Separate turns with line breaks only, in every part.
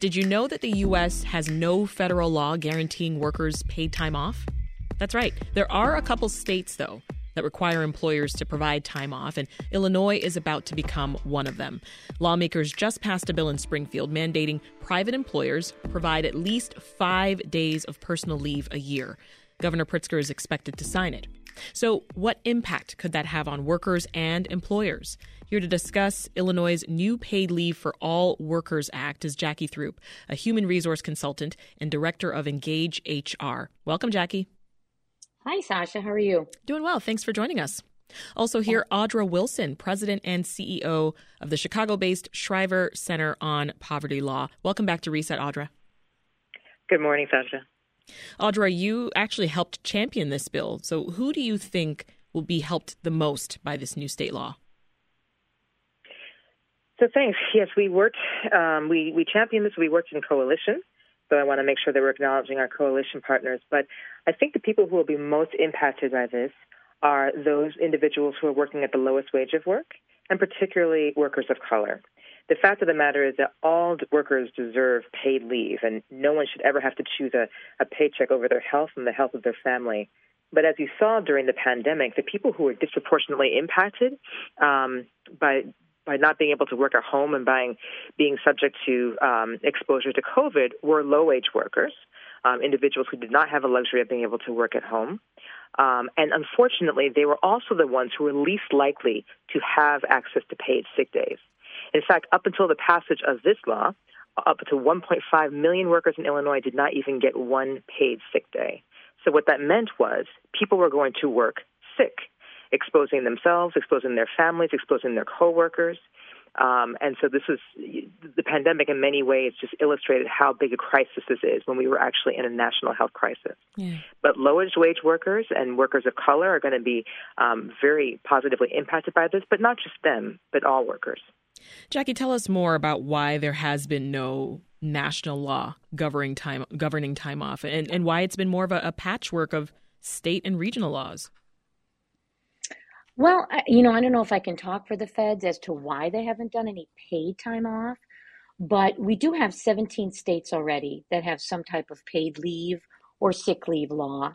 Did you know that the U.S. has no federal law guaranteeing workers paid time off? That's right. There are a couple states, though, that require employers to provide time off, and Illinois is about to become one of them. Lawmakers just passed a bill in Springfield mandating private employers provide at least five days of personal leave a year. Governor Pritzker is expected to sign it. So, what impact could that have on workers and employers? Here to discuss Illinois' new Paid Leave for All Workers Act is Jackie Throop, a human resource consultant and director of Engage HR. Welcome, Jackie.
Hi, Sasha. How are you?
Doing well. Thanks for joining us. Also, here, Audra Wilson, President and CEO of the Chicago based Shriver Center on Poverty Law. Welcome back to Reset, Audra.
Good morning, Sasha.
Audra, you actually helped champion this bill. So, who do you think will be helped the most by this new state law?
So thanks. Yes, we worked. Um, we we championed this. We worked in coalition. So I want to make sure that we're acknowledging our coalition partners. But I think the people who will be most impacted by this are those individuals who are working at the lowest wage of work, and particularly workers of color. The fact of the matter is that all workers deserve paid leave, and no one should ever have to choose a, a paycheck over their health and the health of their family. But as you saw during the pandemic, the people who were disproportionately impacted um, by by not being able to work at home and by being subject to um, exposure to COVID were low wage workers, um, individuals who did not have a luxury of being able to work at home. Um, and unfortunately, they were also the ones who were least likely to have access to paid sick days. In fact, up until the passage of this law, up to 1.5 million workers in Illinois did not even get one paid sick day. So what that meant was people were going to work sick exposing themselves, exposing their families, exposing their coworkers. Um, and so this is the pandemic in many ways just illustrated how big a crisis this is when we were actually in a national health crisis. Yeah. But low wage workers and workers of color are going to be um, very positively impacted by this, but not just them, but all workers.
Jackie, tell us more about why there has been no national law governing time governing time off and, and why it's been more of a, a patchwork of state and regional laws.
Well, you know, I don't know if I can talk for the feds as to why they haven't done any paid time off, but we do have 17 states already that have some type of paid leave or sick leave law.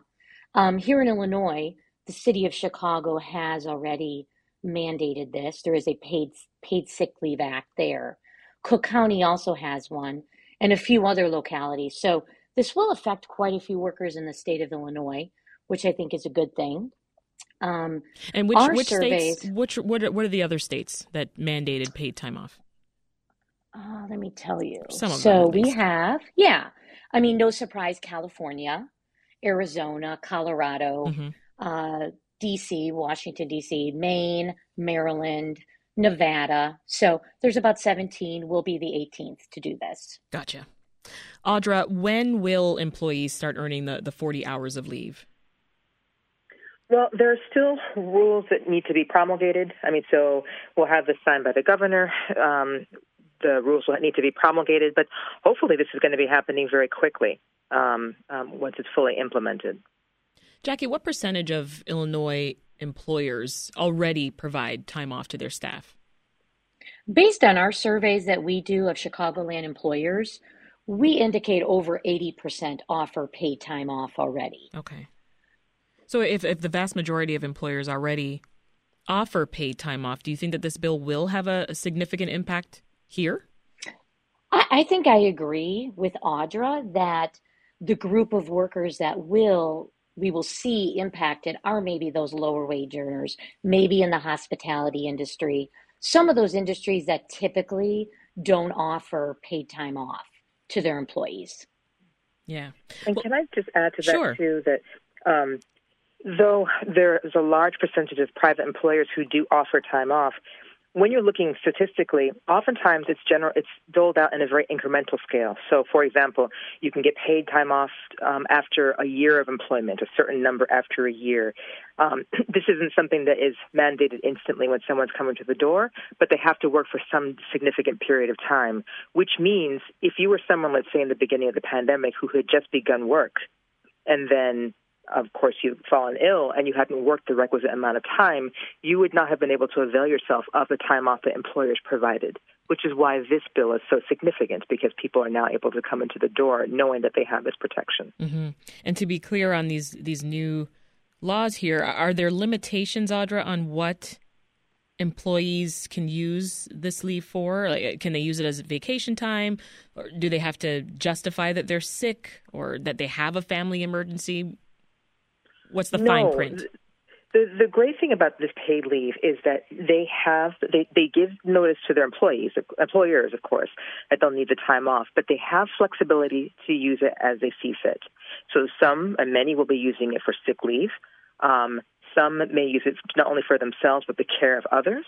Um, here in Illinois, the city of Chicago has already mandated this. There is a paid paid sick leave act there. Cook County also has one, and a few other localities. So this will affect quite a few workers in the state of Illinois, which I think is a good thing.
Um, and which which surveys, states? Which what are, what are the other states that mandated paid time off?
Uh, let me tell you. Some of so we have, yeah. I mean, no surprise, California, Arizona, Colorado, mm-hmm. uh, D.C., Washington D.C., Maine, Maryland, Nevada. So there's about 17. We'll be the 18th to do this.
Gotcha. Audra, when will employees start earning the, the 40 hours of leave?
Well, there are still rules that need to be promulgated. I mean, so we'll have this signed by the governor. Um, the rules will need to be promulgated, but hopefully this is going to be happening very quickly um, um, once it's fully implemented.
Jackie, what percentage of Illinois employers already provide time off to their staff?
Based on our surveys that we do of Chicagoland employers, we indicate over 80% offer paid time off already.
Okay. So if, if the vast majority of employers already offer paid time off, do you think that this bill will have a, a significant impact here?
I, I think I agree with Audra that the group of workers that will we will see impacted are maybe those lower wage earners, maybe in the hospitality industry, some of those industries that typically don't offer paid time off to their employees.
Yeah.
And well, can I just add to that sure. too that um, Though there is a large percentage of private employers who do offer time off, when you're looking statistically, oftentimes it's general, it's doled out in a very incremental scale. So, for example, you can get paid time off um, after a year of employment, a certain number after a year. Um, this isn't something that is mandated instantly when someone's coming to the door, but they have to work for some significant period of time. Which means, if you were someone, let's say, in the beginning of the pandemic, who had just begun work, and then of course, you've fallen ill and you hadn't worked the requisite amount of time, you would not have been able to avail yourself of the time off that employers provided. which is why this bill is so significant because people are now able to come into the door knowing that they have this protection.
Mm-hmm. And to be clear on these these new laws here, are there limitations, Audra, on what employees can use this leave for? Like, can they use it as vacation time, or do they have to justify that they're sick or that they have a family emergency? What's the
no,
fine print?
The, the great thing about this paid leave is that they have they, they give notice to their employees, employers, of course, that they'll need the time off, but they have flexibility to use it as they see fit. So some and many will be using it for sick leave. Um, some may use it not only for themselves but the care of others.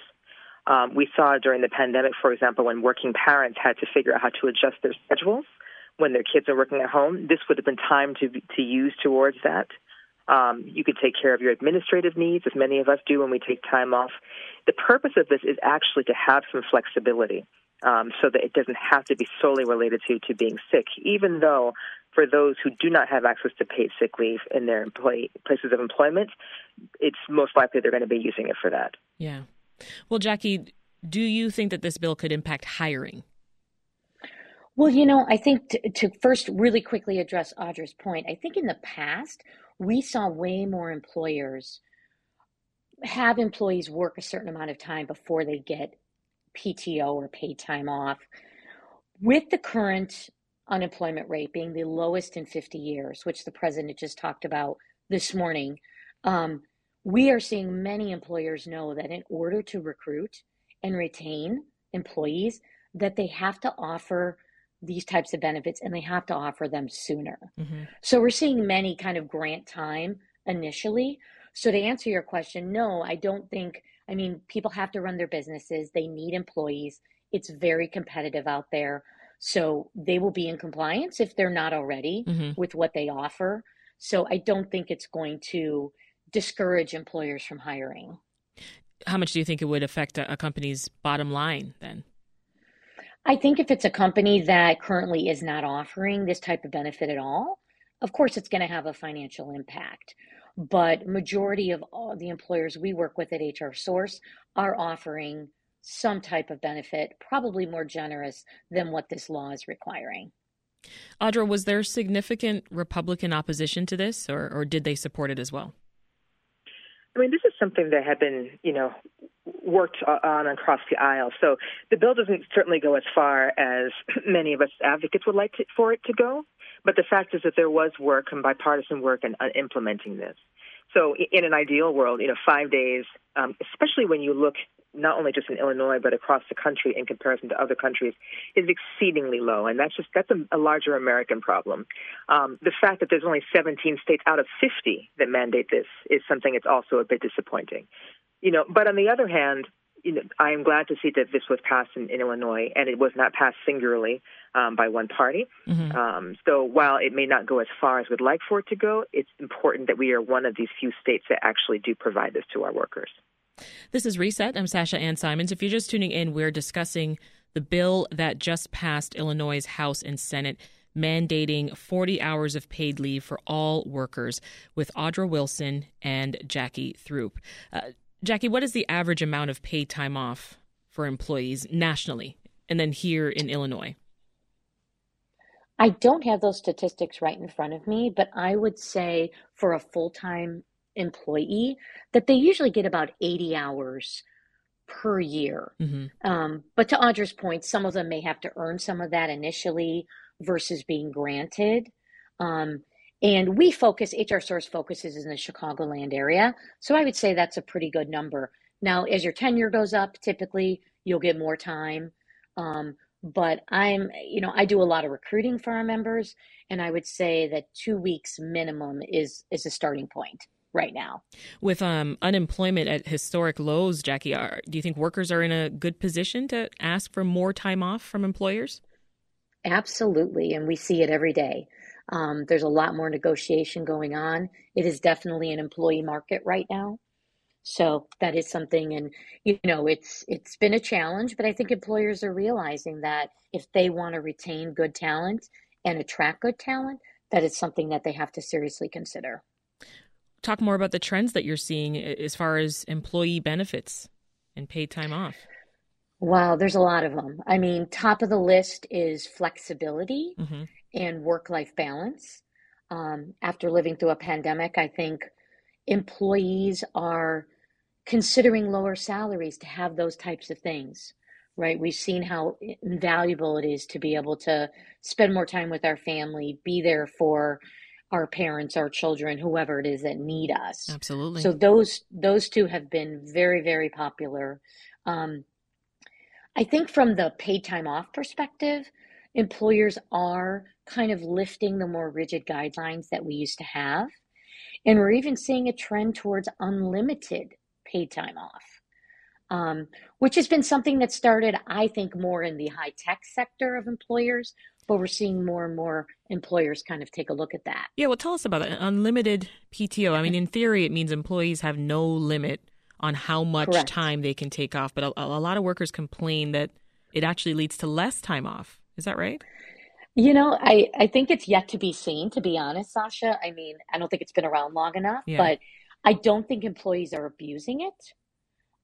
Um, we saw during the pandemic, for example, when working parents had to figure out how to adjust their schedules when their kids are working at home. This would have been time to to use towards that. Um, you could take care of your administrative needs, as many of us do when we take time off. The purpose of this is actually to have some flexibility um, so that it doesn't have to be solely related to, to being sick, even though for those who do not have access to paid sick leave in their employee, places of employment, it's most likely they're going to be using it for that.
Yeah. Well, Jackie, do you think that this bill could impact hiring?
Well, you know, I think to, to first really quickly address Audra's point, I think in the past, we saw way more employers have employees work a certain amount of time before they get PTO or paid time off. With the current unemployment rate being the lowest in 50 years, which the president just talked about this morning, um, we are seeing many employers know that in order to recruit and retain employees, that they have to offer these types of benefits and they have to offer them sooner. Mm-hmm. So we're seeing many kind of grant time initially. So to answer your question, no, I don't think, I mean, people have to run their businesses, they need employees. It's very competitive out there. So they will be in compliance if they're not already mm-hmm. with what they offer. So I don't think it's going to discourage employers from hiring.
How much do you think it would affect a, a company's bottom line then?
I think if it's a company that currently is not offering this type of benefit at all, of course it's going to have a financial impact. But majority of all the employers we work with at HR Source are offering some type of benefit, probably more generous than what this law is requiring.
Audra, was there significant Republican opposition to this, or, or did they support it as well?
I mean, this is something that had been, you know, worked on across the aisle. So the bill doesn't certainly go as far as many of us advocates would like to, for it to go. But the fact is that there was work and bipartisan work in uh, implementing this. So in an ideal world, you know, five days, um, especially when you look not only just in Illinois but across the country in comparison to other countries, is exceedingly low, and that's just that's a, a larger American problem. Um, the fact that there's only 17 states out of 50 that mandate this is something that's also a bit disappointing. You know, but on the other hand, you know, I am glad to see that this was passed in, in Illinois, and it was not passed singularly um, by one party. Mm-hmm. Um, so while it may not go as far as we'd like for it to go, it's important that we are one of these few states that actually do provide this to our workers.
This is Reset. I'm Sasha Ann Simons. If you're just tuning in, we're discussing the bill that just passed Illinois' House and Senate mandating 40 hours of paid leave for all workers with Audra Wilson and Jackie Throop. Uh, Jackie, what is the average amount of paid time off for employees nationally and then here in Illinois?
I don't have those statistics right in front of me, but I would say for a full time employee that they usually get about 80 hours per year. Mm-hmm. Um, but to Audra's point, some of them may have to earn some of that initially versus being granted. Um, and we focus, HR Source focuses in the Chicagoland area. So I would say that's a pretty good number. Now, as your tenure goes up, typically you'll get more time. Um, but I'm, you know, I do a lot of recruiting for our members, and I would say that two weeks minimum is is a starting point right now.
With um, unemployment at historic lows, Jackie, are, do you think workers are in a good position to ask for more time off from employers?
Absolutely, and we see it every day. Um, there's a lot more negotiation going on. It is definitely an employee market right now. So that is something, and you know, it's it's been a challenge, but I think employers are realizing that if they want to retain good talent and attract good talent, that is something that they have to seriously consider.
Talk more about the trends that you're seeing as far as employee benefits and paid time off.
Wow, there's a lot of them. I mean, top of the list is flexibility mm-hmm. and work life balance. Um, after living through a pandemic, I think employees are considering lower salaries to have those types of things, right? We've seen how invaluable it is to be able to spend more time with our family, be there for our parents, our children, whoever it is that need us.
Absolutely.
So those those two have been very very popular. Um, I think from the paid time off perspective, employers are kind of lifting the more rigid guidelines that we used to have. And we're even seeing a trend towards unlimited paid time off, um, which has been something that started, I think, more in the high tech sector of employers. But we're seeing more and more employers kind of take a look at that.
Yeah, well, tell us about it. Unlimited PTO. I mean, in theory, it means employees have no limit on how much Correct. time they can take off. But a, a lot of workers complain that it actually leads to less time off. Is that right?
You know, I, I think it's yet to be seen, to be honest, Sasha. I mean, I don't think it's been around long enough, yeah. but I don't think employees are abusing it,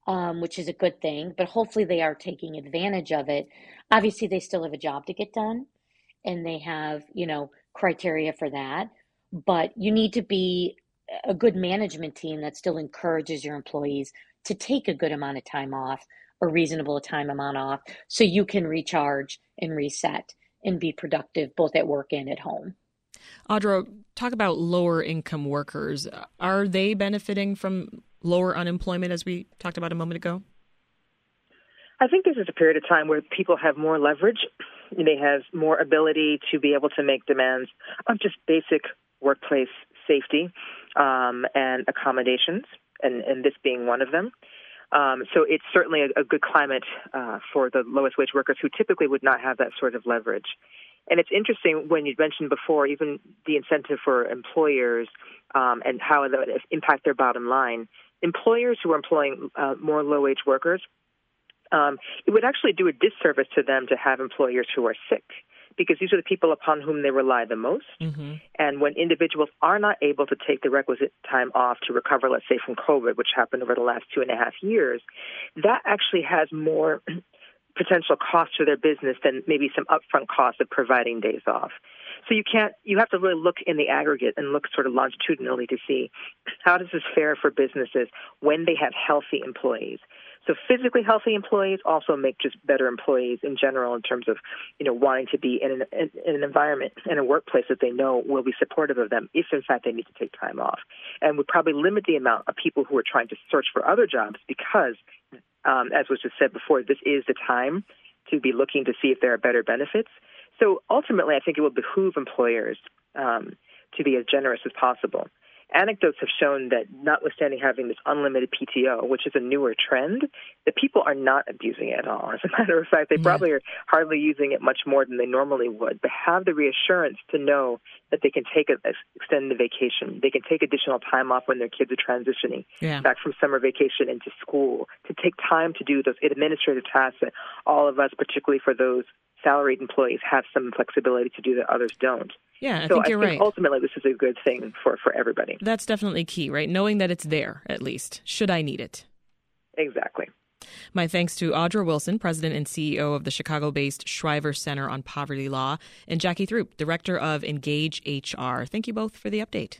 um, which is a good thing, but hopefully they are taking advantage of it. Obviously, they still have a job to get done and they have, you know, criteria for that, but you need to be a good management team that still encourages your employees to take a good amount of time off, a reasonable time amount off, so you can recharge and reset and be productive both at work and at home.
Audra, talk about lower income workers. Are they benefiting from lower unemployment as we talked about a moment ago?
I think this is a period of time where people have more leverage. They have more ability to be able to make demands of just basic workplace safety um, and accommodations, and, and this being one of them. Um, so it's certainly a, a good climate uh, for the lowest wage workers who typically would not have that sort of leverage. And it's interesting when you mentioned before, even the incentive for employers um, and how that would impact their bottom line. Employers who are employing uh, more low wage workers, um, it would actually do a disservice to them to have employers who are sick because these are the people upon whom they rely the most. Mm-hmm. And when individuals are not able to take the requisite time off to recover, let's say from COVID, which happened over the last two and a half years, that actually has more potential cost to their business than maybe some upfront cost of providing days off. So you can't, you have to really look in the aggregate and look sort of longitudinally to see how does this fare for businesses when they have healthy employees. So physically healthy employees also make just better employees in general in terms of, you know, wanting to be in an, in an environment, in a workplace that they know will be supportive of them if in fact they need to take time off. And would probably limit the amount of people who are trying to search for other jobs because, um, as was just said before, this is the time to be looking to see if there are better benefits. So ultimately, I think it will behoove employers um, to be as generous as possible anecdotes have shown that notwithstanding having this unlimited PTO, which is a newer trend, that people are not abusing it at all. As a matter of fact, they yeah. probably are hardly using it much more than they normally would, but have the reassurance to know that they can take an extended vacation. They can take additional time off when their kids are transitioning yeah. back from summer vacation into school, to take time to do those administrative tasks that all of us, particularly for those salaried employees have some flexibility to do that others don't.
Yeah, I
so
think you're
I think
right.
Ultimately, this is a good thing for, for everybody.
That's definitely key, right? Knowing that it's there, at least, should I need it.
Exactly.
My thanks to Audra Wilson, President and CEO of the Chicago based Shriver Center on Poverty Law, and Jackie Throop, Director of Engage HR. Thank you both for the update.